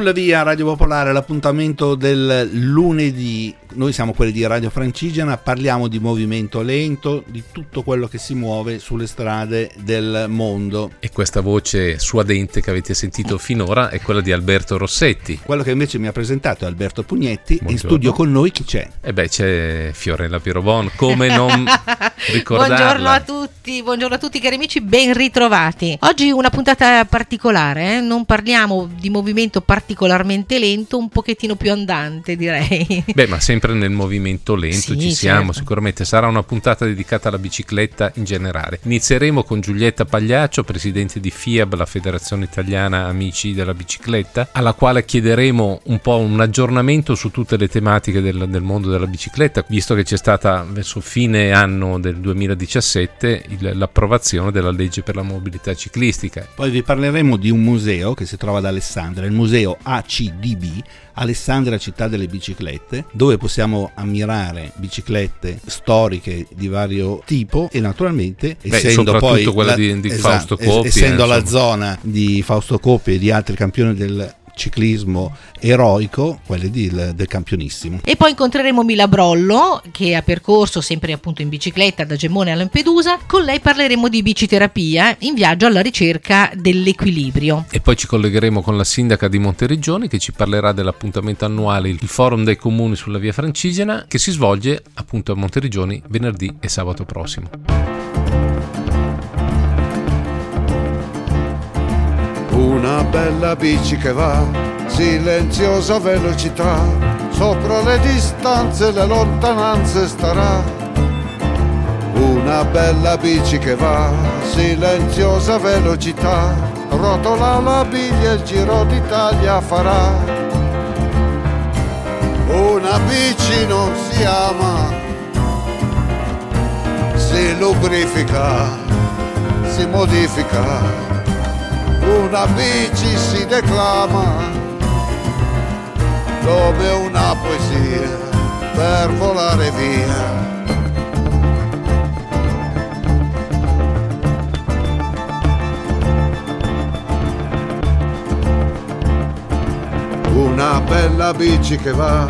Sulla via Radio Popolare, l'appuntamento del lunedì. Noi siamo quelli di Radio Francigena, parliamo di movimento lento, di tutto quello che si muove sulle strade del mondo. E questa voce suadente che avete sentito finora è quella di Alberto Rossetti. Quello che invece mi ha presentato è Alberto Pugnetti. Buongiorno. In studio con noi chi c'è? E eh beh, c'è Fiorella Pirobon. Come non ricordarla? Buongiorno a tutti, buongiorno a tutti cari amici, ben ritrovati. Oggi una puntata particolare, eh? non parliamo di movimento particolarmente lento, un pochettino più andante direi. Beh, ma sempre nel movimento lento sì, ci siamo, certo. sicuramente sarà una puntata dedicata alla bicicletta in generale. Inizieremo con Giulietta Pagliaccio, presidente di FIAB, la Federazione Italiana Amici della Bicicletta, alla quale chiederemo un po' un aggiornamento su tutte le tematiche del, del mondo della bicicletta, visto che c'è stata verso fine anno del 2017 il, l'approvazione della legge per la mobilità ciclistica. Poi vi parleremo di un museo che si trova ad Alessandria, il museo ACDB, Alessandria città delle biciclette, dove possiamo ammirare biciclette storiche di vario tipo e naturalmente Beh, essendo poi quella la, di, di esatto, Fausto Coppi, essendo eh, la zona di Fausto Coppi e di altri campioni del ciclismo eroico, quelle del, del campionissimo. E poi incontreremo Mila Brollo, che ha percorso sempre appunto in bicicletta da Gemone a Lampedusa. Con lei parleremo di biciterapia in viaggio alla ricerca dell'equilibrio. E poi ci collegheremo con la sindaca di Monteregione che ci parlerà dell'appuntamento annuale, il Forum dei Comuni sulla via Francigena, che si svolge appunto a Monteregioni venerdì e sabato prossimo. Una bella bici che va, silenziosa velocità, sopra le distanze, le lontananze starà. Una bella bici che va, silenziosa velocità, rotola la biglia, il giro d'Italia farà. Una bici non si ama, si lubrifica, si modifica una bici si declama come una poesia per volare via. Una bella bici che va,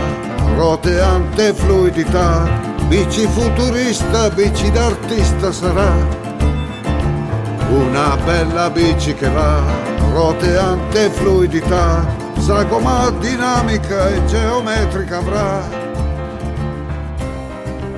roteante fluidità, bici futurista, bici d'artista sarà una bella bici che va, roteante fluidità, sagoma dinamica e geometrica avrà.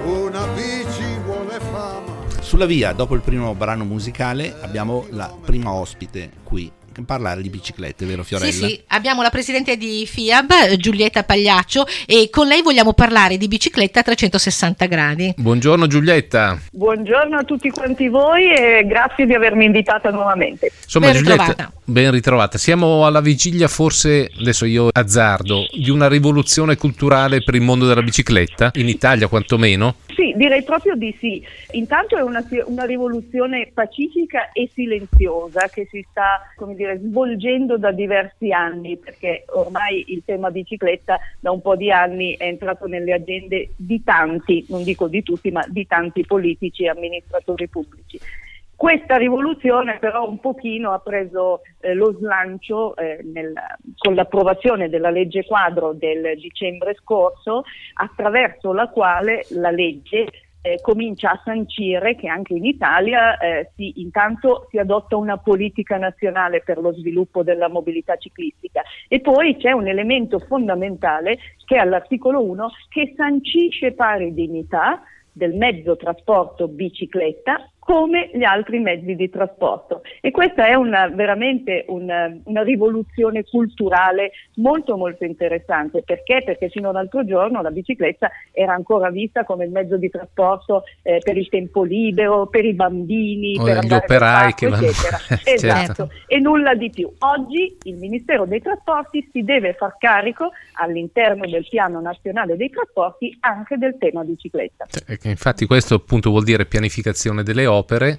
Una bici vuole fama. Sulla via, dopo il primo brano musicale, abbiamo la prima ospite qui parlare di biciclette, vero Fiorella? Sì, sì, abbiamo la presidente di FIAB, Giulietta Pagliaccio, e con lei vogliamo parlare di bicicletta a 360 gradi. Buongiorno Giulietta. Buongiorno a tutti quanti voi e grazie di avermi invitata nuovamente. Insomma, ben Giulietta, ritrovata. Ben ritrovata. Siamo alla vigilia, forse, adesso io azzardo, di una rivoluzione culturale per il mondo della bicicletta, in Italia quantomeno? Sì, direi proprio di sì. Intanto è una, una rivoluzione pacifica e silenziosa che si sta, dire, svolgendo da diversi anni, perché ormai il tema bicicletta da un po' di anni è entrato nelle agende di tanti, non dico di tutti, ma di tanti politici e amministratori pubblici. Questa rivoluzione però un pochino ha preso eh, lo slancio eh, nel, con l'approvazione della legge quadro del dicembre scorso, attraverso la quale la legge eh, comincia a sancire che anche in Italia eh, si, intanto si adotta una politica nazionale per lo sviluppo della mobilità ciclistica. E poi c'è un elemento fondamentale che è all'articolo 1 che sancisce pari dignità del mezzo trasporto bicicletta come gli altri mezzi di trasporto. E questa è una, veramente una, una, rivoluzione culturale molto molto interessante. Perché? Perché fino all'altro giorno la bicicletta era ancora vista come il mezzo di trasporto eh, per il tempo libero, per i bambini, o per gli operai che eccetera. esatto. Certo. E nulla di più. Oggi il Ministero dei Trasporti si deve far carico all'interno del piano nazionale dei trasporti anche del tema bicicletta. Cioè, infatti questo appunto vuol dire pianificazione delle opere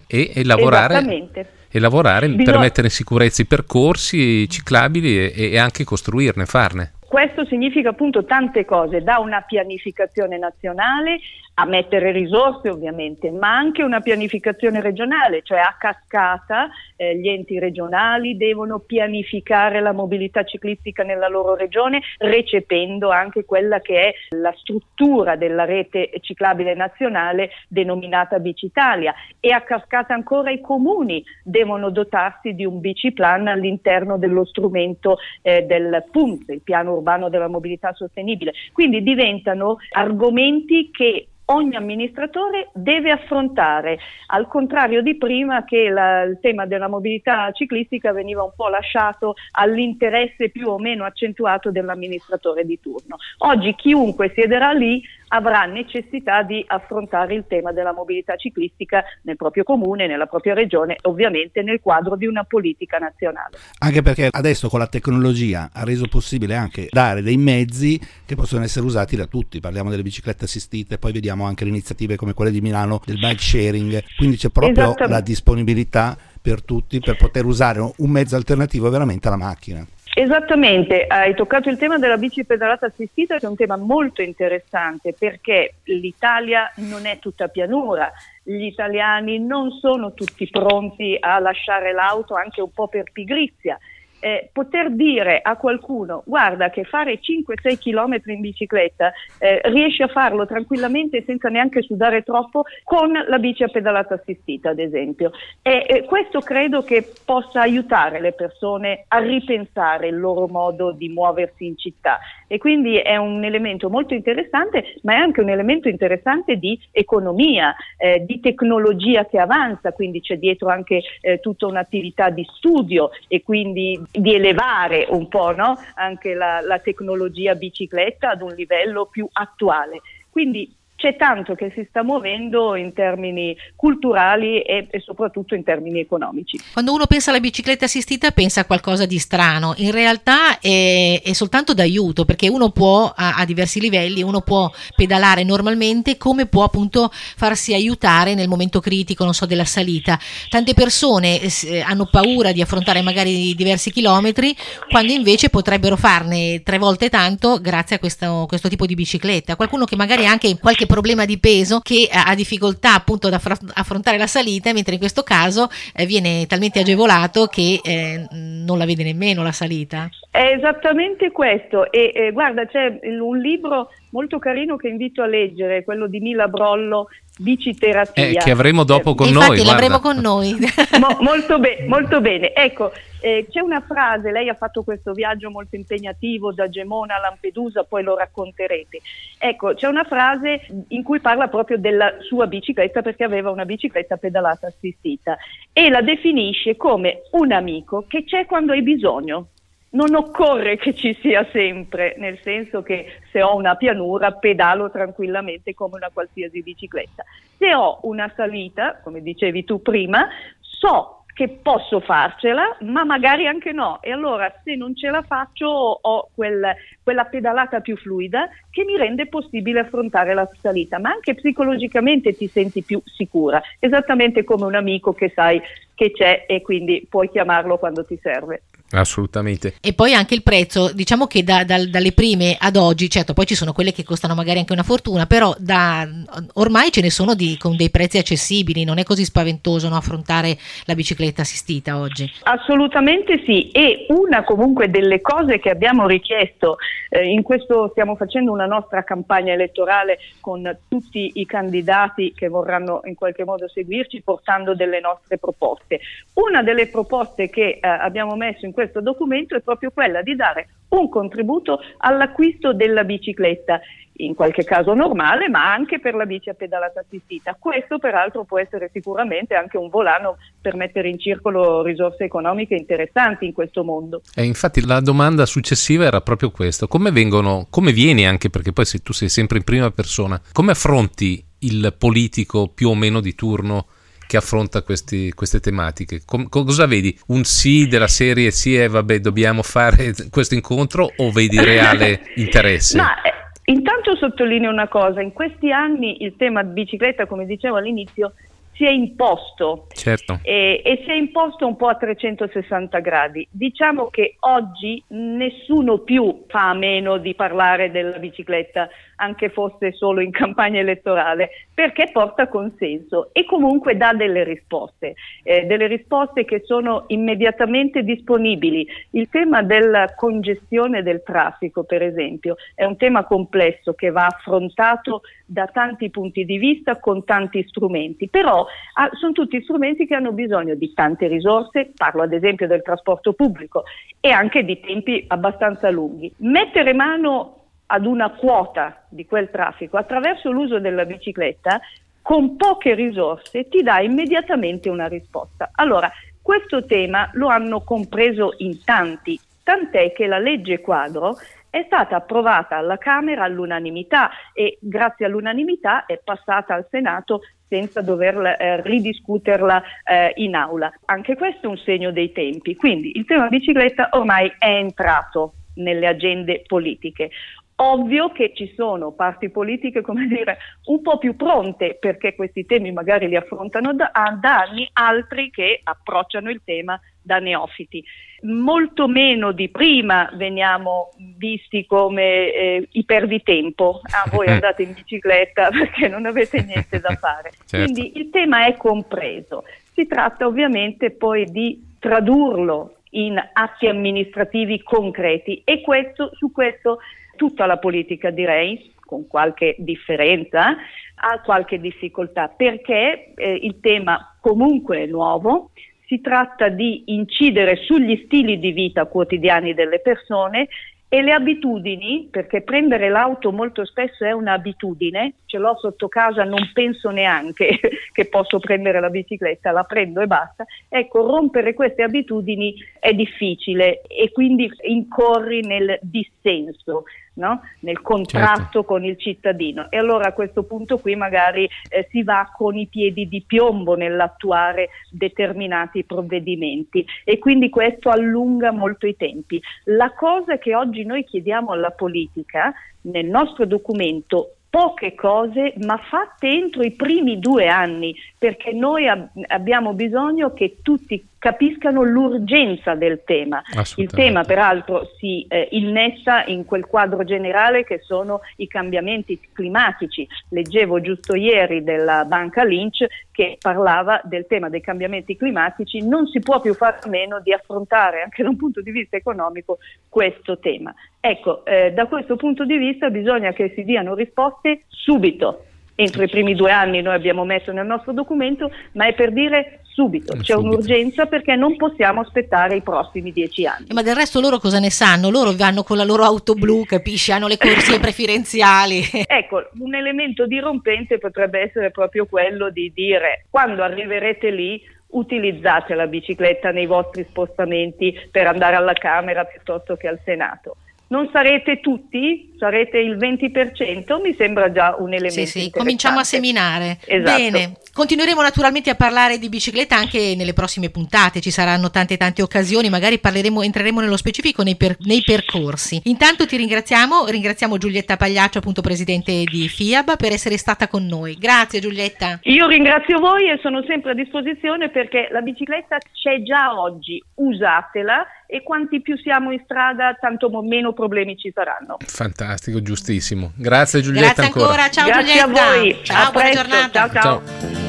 e, e lavorare, e lavorare Bisogna... per mettere in sicurezza i percorsi ciclabili e, e anche costruirne, farne questo significa appunto tante cose, da una pianificazione nazionale a mettere risorse ovviamente, ma anche una pianificazione regionale, cioè a cascata eh, gli enti regionali devono pianificare la mobilità ciclistica nella loro regione, recependo anche quella che è la struttura della rete ciclabile nazionale denominata Bicitalia e a cascata ancora i comuni devono dotarsi di un biciplan all'interno dello strumento eh, del PUMS, il piano urbano della mobilità sostenibile. Quindi diventano argomenti che ogni amministratore deve affrontare, al contrario di prima che la, il tema della mobilità ciclistica veniva un po' lasciato all'interesse più o meno accentuato dell'amministratore di turno. Oggi chiunque siederà lì avrà necessità di affrontare il tema della mobilità ciclistica nel proprio comune, nella propria regione, ovviamente nel quadro di una politica nazionale. Anche perché adesso con la tecnologia ha reso possibile anche dare dei mezzi che possono essere usati da tutti, parliamo delle biciclette assistite, poi vediamo anche le iniziative come quelle di Milano del bike sharing, quindi c'è proprio la disponibilità per tutti per poter usare un mezzo alternativo veramente alla macchina. Esattamente, hai toccato il tema della bici pedalata assistita che è un tema molto interessante perché l'Italia non è tutta pianura, gli italiani non sono tutti pronti a lasciare l'auto anche un po' per pigrizia eh, poter dire a qualcuno guarda che fare 5-6 km in bicicletta eh, riesci a farlo tranquillamente senza neanche sudare troppo con la bici a pedalata assistita ad esempio. E eh, questo credo che possa aiutare le persone a ripensare il loro modo di muoversi in città. E quindi è un elemento molto interessante ma è anche un elemento interessante di economia, eh, di tecnologia che avanza quindi c'è dietro anche eh, tutta un'attività di studio e quindi di elevare un po' no? anche la, la tecnologia bicicletta ad un livello più attuale. Quindi c'è tanto che si sta muovendo in termini culturali e, e, soprattutto in termini economici. Quando uno pensa alla bicicletta assistita pensa a qualcosa di strano, in realtà è, è soltanto d'aiuto perché uno può a, a, diversi livelli, uno può pedalare normalmente come può appunto farsi aiutare nel momento critico, non so, della salita. Tante persone eh, hanno paura di affrontare magari diversi chilometri quando invece potrebbero farne tre volte tanto grazie a questo, questo tipo di bicicletta. Qualcuno che magari anche qualche problema di peso che ha difficoltà appunto ad affrontare la salita, mentre in questo caso eh, viene talmente agevolato che eh, non la vede nemmeno la salita. È esattamente questo e eh, guarda c'è un libro molto carino che invito a leggere, quello di Mila Brollo, Biciterapia. Eh, che avremo dopo con Infatti, noi. Infatti l'avremo con noi. Mo, molto, be- molto, bene. Ecco, eh, c'è una frase, lei ha fatto questo viaggio molto impegnativo da Gemona a Lampedusa, poi lo racconterete. Ecco, c'è una frase in cui parla proprio della sua bicicletta perché aveva una bicicletta pedalata assistita e la definisce come un amico che c'è quando hai bisogno non occorre che ci sia sempre, nel senso che se ho una pianura pedalo tranquillamente come una qualsiasi bicicletta. Se ho una salita, come dicevi tu prima, so che posso farcela, ma magari anche no. E allora se non ce la faccio ho quel, quella pedalata più fluida che mi rende possibile affrontare la salita, ma anche psicologicamente ti senti più sicura, esattamente come un amico che sai che c'è e quindi puoi chiamarlo quando ti serve. Assolutamente. E poi anche il prezzo, diciamo che da, da, dalle prime ad oggi, certo, poi ci sono quelle che costano magari anche una fortuna, però da, ormai ce ne sono di, con dei prezzi accessibili, non è così spaventoso no, affrontare la bicicletta assistita oggi. Assolutamente sì, e una comunque delle cose che abbiamo richiesto, eh, in questo stiamo facendo una nostra campagna elettorale con tutti i candidati che vorranno in qualche modo seguirci portando delle nostre proposte. Una delle proposte che eh, abbiamo messo in questo questo documento è proprio quella di dare un contributo all'acquisto della bicicletta, in qualche caso normale, ma anche per la bici a pedalata assistita. Questo peraltro può essere sicuramente anche un volano per mettere in circolo risorse economiche interessanti in questo mondo. E infatti la domanda successiva era proprio questa, come vengono, come vieni anche perché poi se tu sei sempre in prima persona, come affronti il politico più o meno di turno che affronta questi, queste tematiche. Com- cosa vedi? Un sì della serie sì e vabbè dobbiamo fare questo incontro o vedi reale interesse? Ma, eh, intanto sottolineo una cosa, in questi anni il tema bicicletta, come dicevo all'inizio, si è imposto. certo. e, e si è imposto un po' a 360 gradi. Diciamo che oggi nessuno più fa a meno di parlare della bicicletta, anche fosse solo in campagna elettorale, perché porta consenso e comunque dà delle risposte, eh, delle risposte che sono immediatamente disponibili. Il tema della congestione del traffico, per esempio, è un tema complesso che va affrontato da tanti punti di vista con tanti strumenti, però ah, sono tutti strumenti che hanno bisogno di tante risorse, parlo ad esempio del trasporto pubblico e anche di tempi abbastanza lunghi. Mettere mano ad una quota di quel traffico attraverso l'uso della bicicletta con poche risorse ti dà immediatamente una risposta. Allora, questo tema lo hanno compreso in tanti, tant'è che la legge quadro è stata approvata alla Camera all'unanimità e grazie all'unanimità è passata al Senato senza dover eh, ridiscuterla eh, in aula. Anche questo è un segno dei tempi, quindi il tema bicicletta ormai è entrato nelle agende politiche. Ovvio che ci sono parti politiche, come dire, un po' più pronte perché questi temi magari li affrontano da, da anni, altri che approcciano il tema da neofiti. Molto meno di prima veniamo visti come eh, iperditempo. Ah, voi andate in bicicletta perché non avete niente da fare. Certo. Quindi il tema è compreso. Si tratta ovviamente poi di tradurlo in atti amministrativi concreti e questo, su questo tutta la politica direi, con qualche differenza, ha qualche difficoltà perché eh, il tema comunque è nuovo, si tratta di incidere sugli stili di vita quotidiani delle persone e le abitudini, perché prendere l'auto molto spesso è un'abitudine, ce l'ho sotto casa, non penso neanche che posso prendere la bicicletta, la prendo e basta. Ecco, rompere queste abitudini è difficile e quindi incorri nel dissenso no? nel contratto certo. con il cittadino. E allora a questo punto qui magari eh, si va con i piedi di piombo nell'attuare determinati provvedimenti e quindi questo allunga molto i tempi. La cosa che oggi noi chiediamo alla politica nel nostro documento poche cose ma fatte entro i primi due anni perché noi ab- abbiamo bisogno che tutti capiscano l'urgenza del tema. Il tema peraltro si eh, innessa in quel quadro generale che sono i cambiamenti climatici. Leggevo giusto ieri della banca Lynch che parlava del tema dei cambiamenti climatici, non si può più fare a meno di affrontare anche da un punto di vista economico questo tema. Ecco, eh, da questo punto di vista bisogna che si diano risposte subito entro i primi due anni noi abbiamo messo nel nostro documento, ma è per dire subito, c'è subito. un'urgenza perché non possiamo aspettare i prossimi dieci anni. Ma del resto loro cosa ne sanno? Loro vanno con la loro auto blu, capisci? Hanno le corsie preferenziali. ecco, un elemento dirompente potrebbe essere proprio quello di dire quando arriverete lì utilizzate la bicicletta nei vostri spostamenti per andare alla Camera piuttosto che al Senato non sarete tutti, sarete il 20%, mi sembra già un elemento. Sì, sì, cominciamo a seminare. Esatto. Bene, continueremo naturalmente a parlare di bicicletta anche nelle prossime puntate, ci saranno tante tante occasioni, magari parleremo, entreremo nello specifico nei, per, nei percorsi. Intanto ti ringraziamo, ringraziamo Giulietta Pagliaccio, appunto presidente di FIAB, per essere stata con noi. Grazie Giulietta. Io ringrazio voi e sono sempre a disposizione perché la bicicletta c'è già oggi, usatela e quanti più siamo in strada, tanto meno problemi ci saranno. Fantastico, giustissimo. Grazie Giulietta Grazie ancora. Ciao Grazie Giulietta. a voi. Ciao, a buona presto. giornata. Ciao, ciao.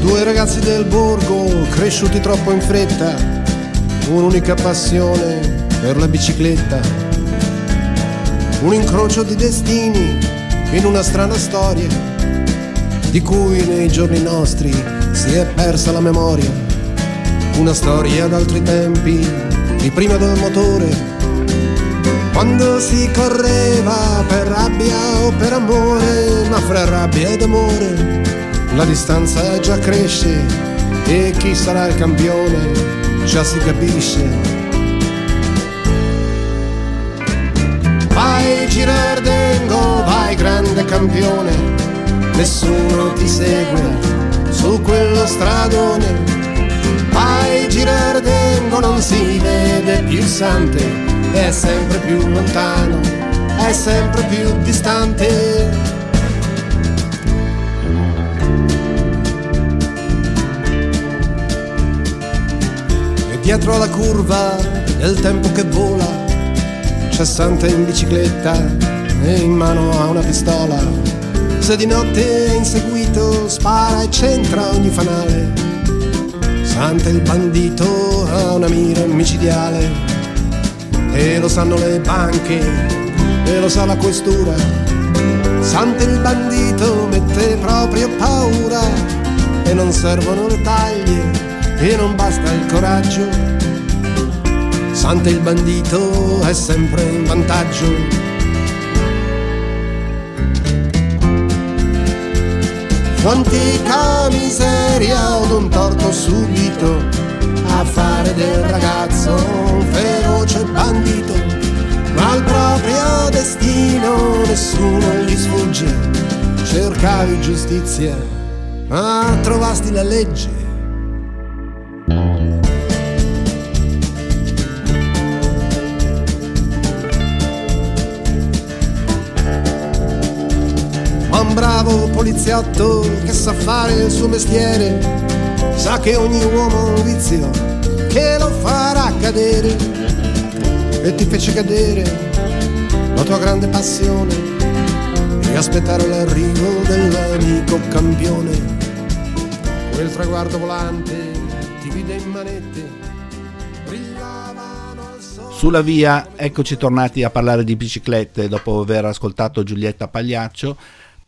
Due ragazzi del borgo cresciuti troppo in fretta, un'unica passione per la bicicletta, un incrocio di destini in una strana storia di cui nei giorni nostri si è persa la memoria, una storia d'altri tempi di prima del motore, quando si correva per rabbia o per amore, ma fra rabbia ed amore la distanza già cresce e chi sarà il campione già si capisce. Vai Girardengo, vai grande campione, nessuno ti segue su quello stradone Vai Girardengo non si vede più sante, è sempre più lontano, è sempre più distante. Dietro la curva del tempo che vola, cessante in bicicletta e in mano ha una pistola. Se di notte è inseguito, spara e centra ogni fanale. Sante il bandito ha una mira micidiale e lo sanno le banche e lo sa la questura. Sante il bandito mette proprio paura e non servono le taglie e non basta il coraggio. Sante il bandito è sempre in vantaggio. Fu antica miseria od un torto subito a fare del ragazzo un feroce bandito, ma al proprio destino nessuno gli sfugge. Cercavi giustizia, ma trovasti la legge un bravo poliziotto che sa fare il suo mestiere, sa che ogni uomo ha un vizio che lo farà cadere e ti fece cadere la tua grande passione e aspettare l'arrivo dell'amico campione. Quel traguardo volante manette. Sulla via, eccoci tornati a parlare di biciclette dopo aver ascoltato Giulietta Pagliaccio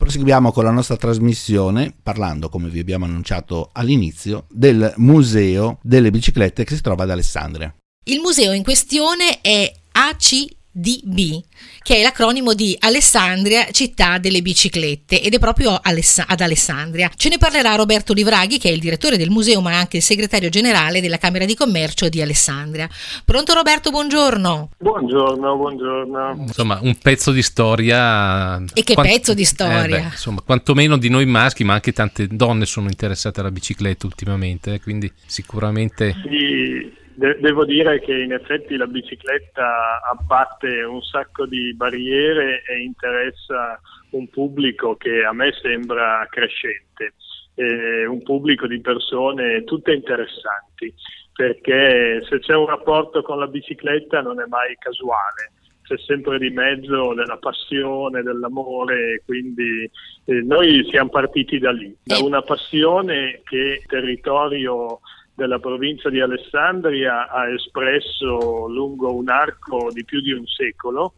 Proseguiamo con la nostra trasmissione parlando, come vi abbiamo annunciato all'inizio, del Museo delle Biciclette che si trova ad Alessandria. Il museo in questione è AC DB, che è l'acronimo di Alessandria Città delle Biciclette ed è proprio ad Alessandria. Ce ne parlerà Roberto Livraghi, che è il direttore del museo ma anche il segretario generale della Camera di Commercio di Alessandria. Pronto Roberto, buongiorno. Buongiorno, buongiorno. Insomma, un pezzo di storia. E che Quant- pezzo di storia? Eh beh, insomma, quantomeno di noi maschi, ma anche tante donne sono interessate alla bicicletta ultimamente, eh, quindi sicuramente... Sì De- devo dire che in effetti la bicicletta abbatte un sacco di barriere e interessa un pubblico che a me sembra crescente, eh, un pubblico di persone tutte interessanti, perché se c'è un rapporto con la bicicletta non è mai casuale c'è sempre di mezzo della passione, dell'amore, quindi eh, noi siamo partiti da lì, da una passione che il territorio della provincia di Alessandria ha espresso lungo un arco di più di un secolo,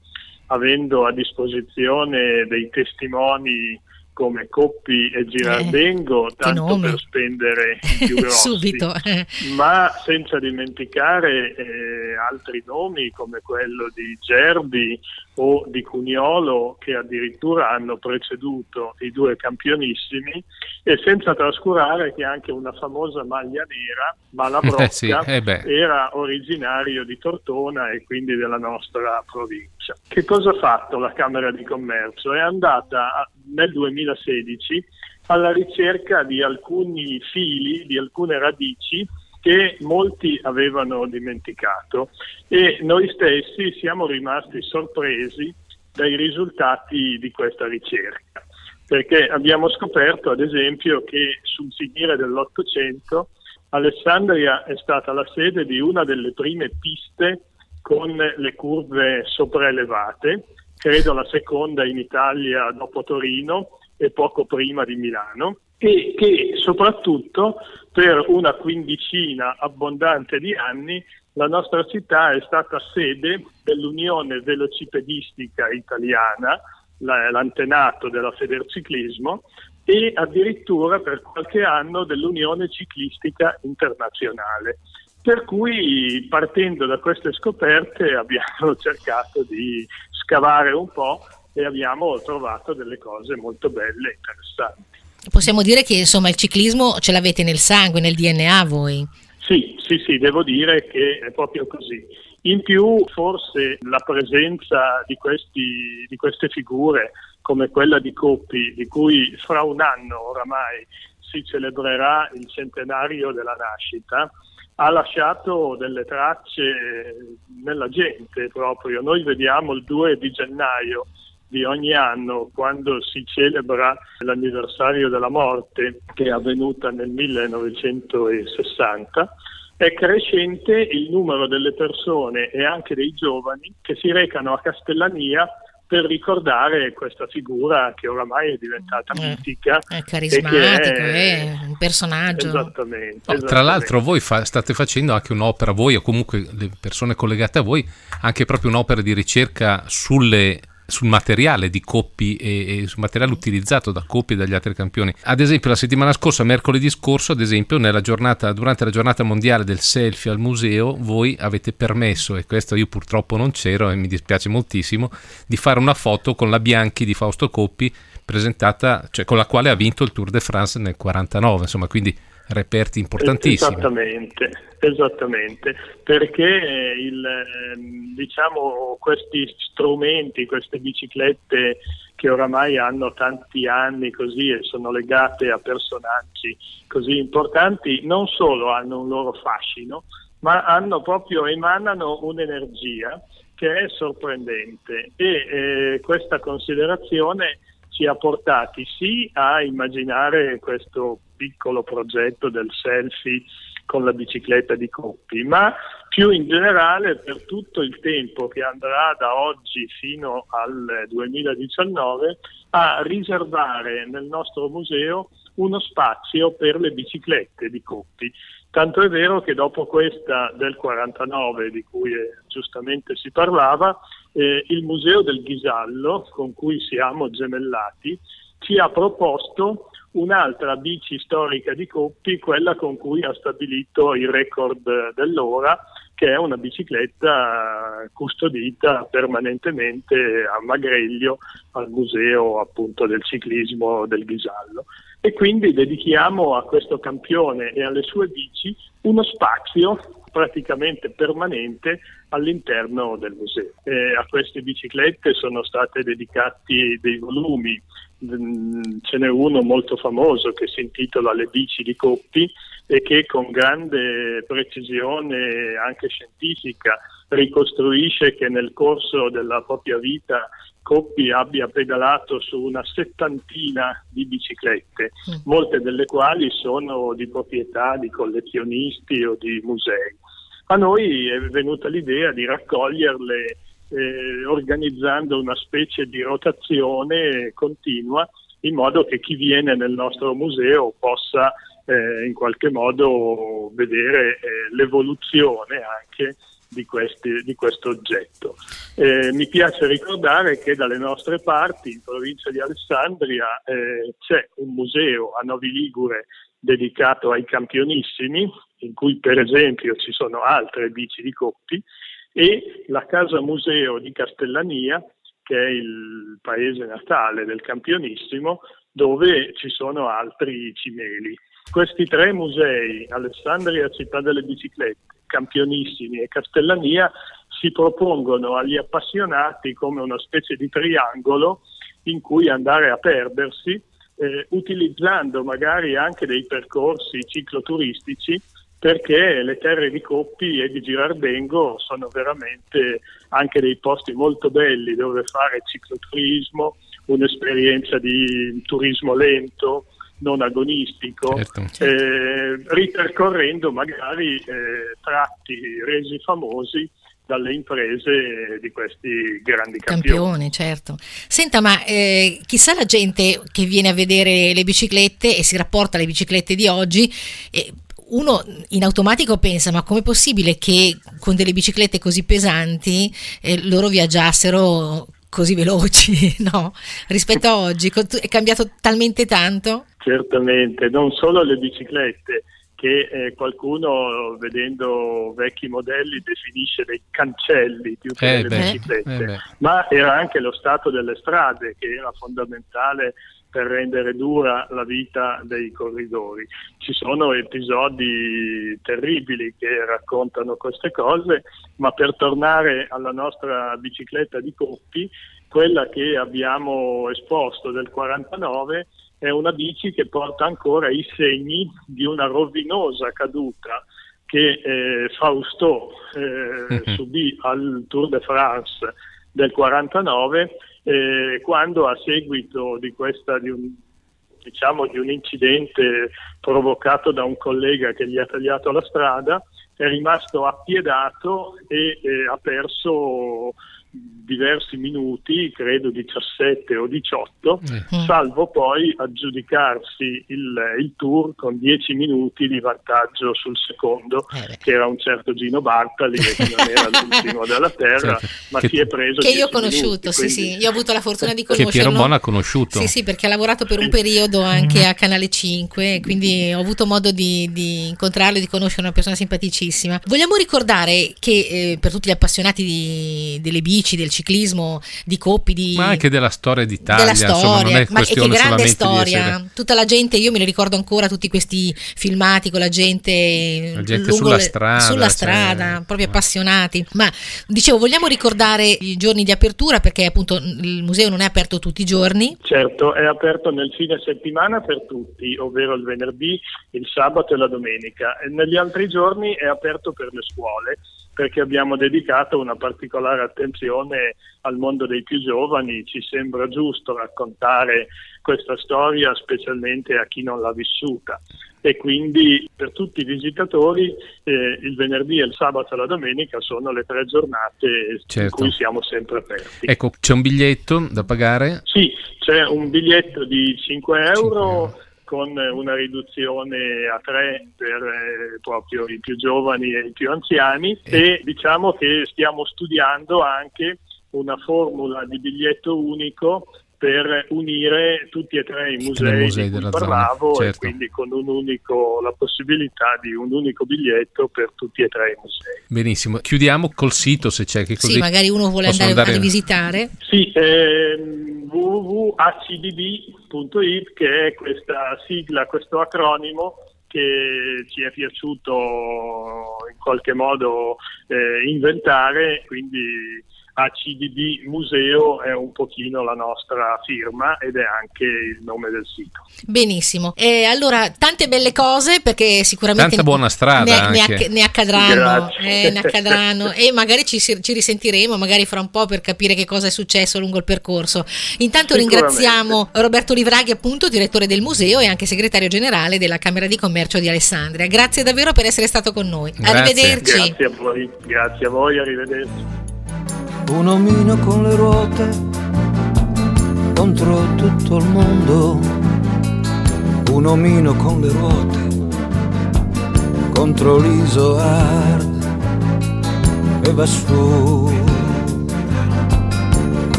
avendo a disposizione dei testimoni come Coppi e Girardengo, eh, tanto per spendere i più grossi, Subito. ma senza dimenticare eh, altri nomi come quello di Gerbi o di Cuniolo che addirittura hanno preceduto i due campionissimi e senza trascurare che anche una famosa maglia nera, Malabrocca, eh sì, eh era originario di Tortona e quindi della nostra provincia. Che cosa ha fatto la Camera di Commercio? È andata nel 2016 alla ricerca di alcuni fili, di alcune radici che molti avevano dimenticato e noi stessi siamo rimasti sorpresi dai risultati di questa ricerca, perché abbiamo scoperto ad esempio che sul finire dell'Ottocento Alessandria è stata la sede di una delle prime piste con le curve sopraelevate, credo la seconda in Italia dopo Torino e poco prima di Milano e che soprattutto per una quindicina abbondante di anni la nostra città è stata sede dell'Unione Velocipedistica Italiana, l'antenato della Federciclismo, e addirittura per qualche anno dell'Unione Ciclistica Internazionale. Per cui partendo da queste scoperte abbiamo cercato di scavare un po' e abbiamo trovato delle cose molto belle e interessanti. Possiamo dire che insomma il ciclismo ce l'avete nel sangue, nel DNA voi? Sì, sì, sì, devo dire che è proprio così. In più forse la presenza di, questi, di queste figure come quella di Coppi, di cui fra un anno oramai si celebrerà il centenario della nascita, ha lasciato delle tracce nella gente proprio. Noi vediamo il 2 di gennaio di ogni anno quando si celebra l'anniversario della morte che è avvenuta nel 1960 è crescente il numero delle persone e anche dei giovani che si recano a Castellania per ricordare questa figura che oramai è diventata eh, mitica. È carismatico, è, è, un personaggio. Esattamente, no, esattamente. Tra l'altro voi fa, state facendo anche un'opera, voi o comunque le persone collegate a voi, anche proprio un'opera di ricerca sulle sul materiale di Coppi e, e, sul materiale utilizzato da Coppi e dagli altri campioni. Ad esempio, la settimana scorsa, mercoledì scorso, ad esempio, giornata, durante la giornata mondiale del selfie al museo, voi avete permesso, e questo io purtroppo non c'ero e mi dispiace moltissimo, di fare una foto con la Bianchi di Fausto Coppi presentata, cioè con la quale ha vinto il Tour de France nel 49, insomma, quindi reperti importantissimi. Esattamente, esattamente, perché il, ehm, diciamo, questi strumenti, queste biciclette che oramai hanno tanti anni così e sono legate a personaggi così importanti, non solo hanno un loro fascino, ma hanno proprio, emanano un'energia che è sorprendente e eh, questa considerazione ci ha portati sì a immaginare questo piccolo progetto del selfie con la bicicletta di Coppi, ma più in generale per tutto il tempo che andrà da oggi fino al 2019 a riservare nel nostro museo uno spazio per le biciclette di Coppi. Tanto è vero che dopo questa del 49, di cui eh, giustamente si parlava, eh, il Museo del Ghisallo, con cui siamo gemellati, ci ha proposto un'altra bici storica di Coppi, quella con cui ha stabilito il record dell'ora, che è una bicicletta custodita permanentemente a Magreglio al museo appunto del ciclismo del Ghisallo. E quindi dedichiamo a questo campione e alle sue bici uno spazio praticamente permanente all'interno del museo. E a queste biciclette sono stati dedicati dei volumi, mm, ce n'è uno molto famoso che si intitola Le bici di Coppi e che con grande precisione anche scientifica ricostruisce che nel corso della propria vita Coppi abbia pedalato su una settantina di biciclette, mm. molte delle quali sono di proprietà di collezionisti o di musei. A noi è venuta l'idea di raccoglierle eh, organizzando una specie di rotazione continua in modo che chi viene nel nostro museo possa eh, in qualche modo vedere eh, l'evoluzione anche di, questi, di questo oggetto. Eh, mi piace ricordare che dalle nostre parti, in provincia di Alessandria, eh, c'è un museo a Novi Ligure dedicato ai campionissimi, in cui per esempio ci sono altre bici di Coppi, e la Casa Museo di Castellania, che è il paese natale del campionissimo, dove ci sono altri cimeli. Questi tre musei, Alessandria Città delle Biciclette, Campionissimi e Castellania, si propongono agli appassionati come una specie di triangolo in cui andare a perdersi, eh, utilizzando magari anche dei percorsi cicloturistici perché le terre di Coppi e di Girardengo sono veramente anche dei posti molto belli dove fare cicloturismo, un'esperienza di turismo lento, non agonistico, certo. eh, ripercorrendo magari eh, tratti resi famosi dalle imprese di questi grandi campioni. campioni certo. Senta, ma eh, chissà la gente che viene a vedere le biciclette e si rapporta alle biciclette di oggi, eh, uno in automatico pensa ma com'è possibile che con delle biciclette così pesanti eh, loro viaggiassero così veloci, no? Rispetto a oggi è cambiato talmente tanto? Certamente, non solo le biciclette, che eh, qualcuno vedendo vecchi modelli definisce dei cancelli più che eh delle beh, biciclette, eh ma era anche lo stato delle strade che era fondamentale per rendere dura la vita dei corridori. Ci sono episodi terribili che raccontano queste cose, ma per tornare alla nostra bicicletta di Coppi, quella che abbiamo esposto del 49 è una bici che porta ancora i segni di una rovinosa caduta che eh, Fausto eh, subì al Tour de France del 49 eh, quando a seguito di, questa, di, un, diciamo, di un incidente provocato da un collega che gli ha tagliato la strada, è rimasto appiedato e eh, ha perso diversi minuti, credo 17 o 18, eh. Mm. salvo poi aggiudicarsi il, il, tour con 10 minuti di vantaggio sul secondo, eh che era un certo Gino Bartali, che non era l'ultimo della terra, certo. ma che, si è preso. Che io ho conosciuto, minuti, sì, quindi... sì, io ho avuto la fortuna di conoscerlo. Che Piero Bona ha conosciuto. Sì, sì, perché ha lavorato per un periodo anche a Canale 5, quindi ho avuto modo di, di incontrarlo e di conoscere una persona simpaticissima. Vogliamo ricordare che eh, per tutti gli appassionati di, delle bici, del ciclismo, di Coppi, di... ma anche della storia d'Italia, della storia, insomma, non è ma che grande storia. Essere... Tutta la gente, io me ne ricordo ancora tutti questi filmati con la gente, la gente sulla le, strada, sulla strada cioè... proprio appassionati. Ma dicevo, vogliamo ricordare i giorni di apertura perché appunto il museo non è aperto tutti i giorni? Certo, è aperto nel fine settimana per tutti, ovvero il venerdì, il sabato e la domenica. E negli altri giorni è aperto per le scuole perché abbiamo dedicato una particolare attenzione al mondo dei più giovani, ci sembra giusto raccontare questa storia specialmente a chi non l'ha vissuta e quindi per tutti i visitatori eh, il venerdì e il sabato e la domenica sono le tre giornate certo. in cui siamo sempre aperti. Ecco, c'è un biglietto da pagare? Sì, c'è un biglietto di 5 euro. 5 euro con una riduzione a tre per eh, proprio i più giovani e i più anziani eh. e diciamo che stiamo studiando anche una formula di biglietto unico per unire tutti e tre i musei, musei di cui parlavo zona, certo. e quindi con un unico, la possibilità di un unico biglietto per tutti e tre i musei. Benissimo, chiudiamo col sito se c'è che così Sì, magari uno vuole andare, andare, a rivisitare. Sì, ehm, www.acdb.it che è questa sigla, questo acronimo che ci è piaciuto in qualche modo eh, inventare, quindi ACDB Museo è un pochino la nostra firma ed è anche il nome del sito. Benissimo, e allora tante belle cose perché sicuramente tanta buona strada ne, ne, ne accadranno, eh, ne accadranno e magari ci, ci, risentiremo magari fra un po' per capire che cosa è successo lungo il percorso. Intanto ringraziamo Roberto Livraghi appunto direttore del museo e anche segretario generale della Camera di Commercio di Alessandria. Grazie davvero per essere stato con noi. Grazie. Arrivederci. Grazie a voi, grazie a voi, arrivederci un omino con le ruote contro tutto il mondo, un omino con le ruote contro l'iso hard e va su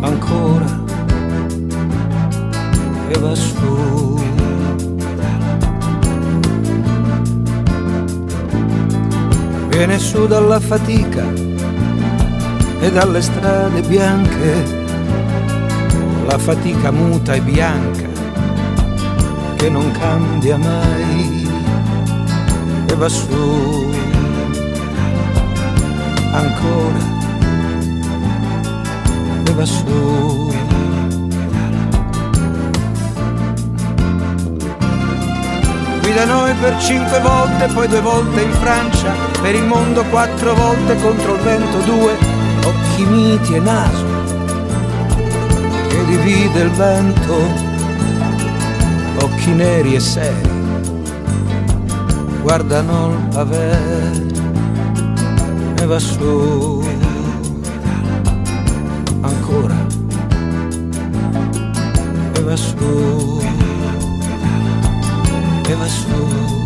ancora e va su. Viene su dalla fatica e dalle strade bianche la fatica muta e bianca che non cambia mai e va su. Ancora e va su. Qui da noi per cinque volte poi due volte in Francia per il mondo quattro volte contro il vento due occhi miti e naso che divide il vento, occhi neri e seri, guardano il pavé e va su. Ancora. E va su. E va su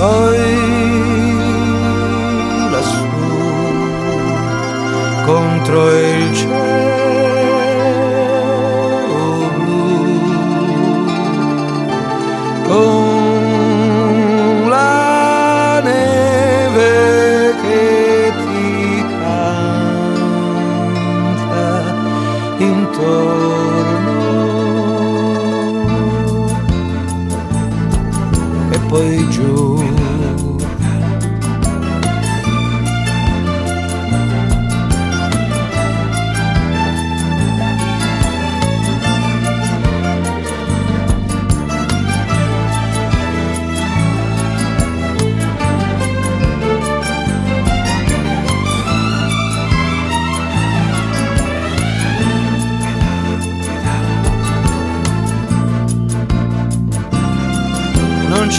poi lassù contro il cielo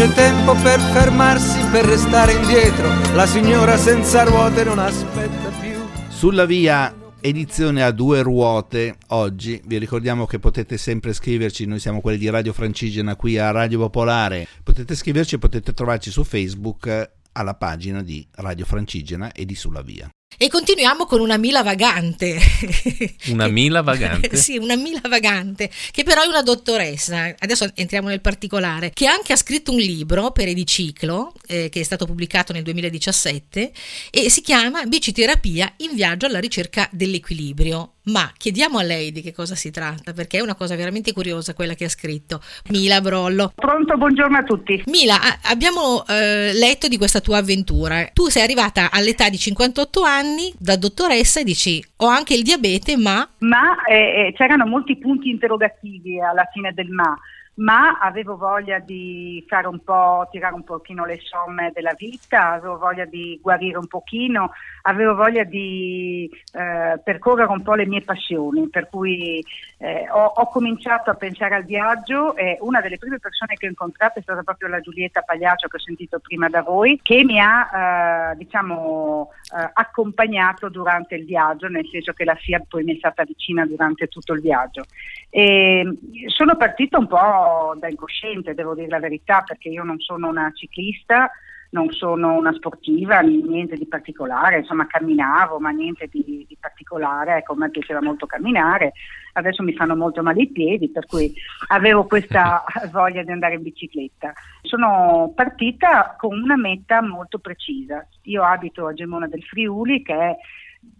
c'è tempo per fermarsi, per restare indietro. La signora senza ruote non aspetta più. Sulla via edizione a due ruote oggi vi ricordiamo che potete sempre scriverci noi siamo quelli di Radio Francigena qui a Radio Popolare potete scriverci e potete trovarci su Facebook alla pagina di Radio Francigena e di Sulla Via e continuiamo con una Mila vagante. Una Mila vagante? sì, una Mila vagante, che però è una dottoressa, adesso entriamo nel particolare, che anche ha scritto un libro per Ediciclo, eh, che è stato pubblicato nel 2017, e si chiama Biciterapia in viaggio alla ricerca dell'equilibrio. Ma chiediamo a lei di che cosa si tratta, perché è una cosa veramente curiosa quella che ha scritto. Mila Brollo. Pronto, buongiorno a tutti. Mila, abbiamo eh, letto di questa tua avventura. Tu sei arrivata all'età di 58 anni da dottoressa e dici ho anche il diabete, ma... Ma eh, eh c'erano molti punti interrogativi alla fine del ma ma avevo voglia di fare un po', tirare un pochino le somme della vita, avevo voglia di guarire un pochino, avevo voglia di eh, percorrere un po' le mie passioni, per cui eh, ho, ho, cominciato a pensare al viaggio e una delle prime persone che ho incontrato è stata proprio la Giulietta Pagliaccio che ho sentito prima da voi, che mi ha eh, diciamo, eh, accompagnato durante il viaggio, nel senso che la Fiat poi mi è stata vicina durante tutto il viaggio. E sono partita un po' da incosciente, devo dire la verità, perché io non sono una ciclista, non sono una sportiva, niente di particolare, insomma camminavo, ma niente di, di particolare, ecco, a me piaceva molto camminare, adesso mi fanno molto male i piedi, per cui avevo questa voglia di andare in bicicletta. Sono partita con una meta molto precisa. Io abito a Gemona del Friuli, che è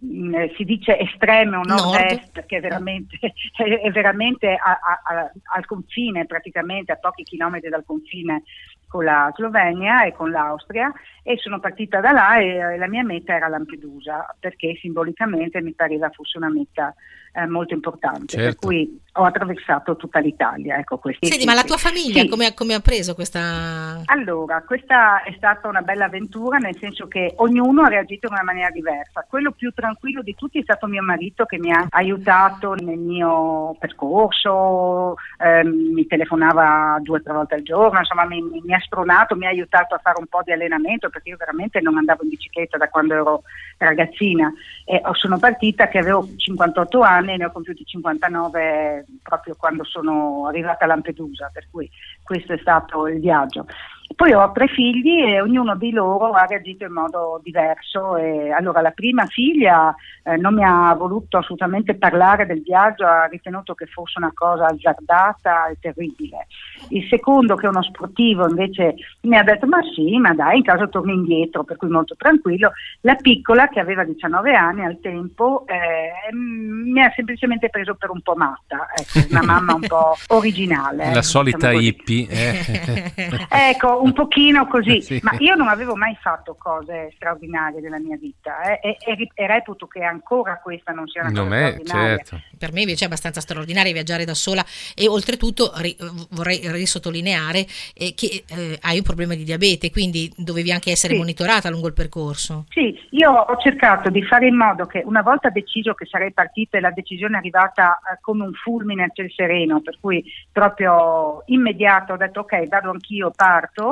Mm, eh, si dice estremo nord-est Nord. che è veramente, è veramente a, a, al confine, praticamente a pochi chilometri dal confine con la Slovenia e con l'Austria e sono partita da là e la mia meta era Lampedusa perché simbolicamente mi pareva fosse una meta eh, molto importante, certo. per cui ho attraversato tutta l'Italia. Ecco, Senti, ma la tua famiglia sì. come, come, ha preso questa... Allora, questa è stata una bella avventura nel senso che ognuno ha reagito in una maniera diversa. Quello più tranquillo di tutti è stato mio marito che mi ha aiutato nel mio percorso, eh, mi telefonava due o tre volte al giorno, insomma mi, mi ha spronato, mi ha aiutato a fare un po' di allenamento perché io veramente non andavo in bicicletta da quando ero ragazzina e sono partita che avevo 58 anni e ne ho compiuti 59 proprio quando sono arrivata a Lampedusa, per cui questo è stato il viaggio. Poi ho tre figli e ognuno di loro ha reagito in modo diverso. E allora la prima figlia eh, non mi ha voluto assolutamente parlare del viaggio, ha ritenuto che fosse una cosa azzardata e terribile. Il secondo, che è uno sportivo, invece mi ha detto ma sì, ma dai, in caso torni indietro, per cui molto tranquillo. La piccola, che aveva 19 anni al tempo, eh, mi ha semplicemente preso per un po' matta, ecco, una mamma un po' originale. La solita diciamo hippie. Eh. ecco, un pochino così, sì. ma io non avevo mai fatto cose straordinarie nella mia vita eh, e, e, e, reputo che ancora questa non sia una non cosa è, straordinaria. Certo. Per me invece è abbastanza straordinaria viaggiare da sola e oltretutto ri, vorrei risottolineare eh, che eh, hai un problema di diabete, quindi dovevi anche essere sì. monitorata lungo il percorso. Sì, io ho cercato di fare in modo che una volta deciso che sarei partita e la decisione è arrivata eh, come un fulmine a ciel sereno, per cui proprio immediato ho detto ok, vado anch'io, parto,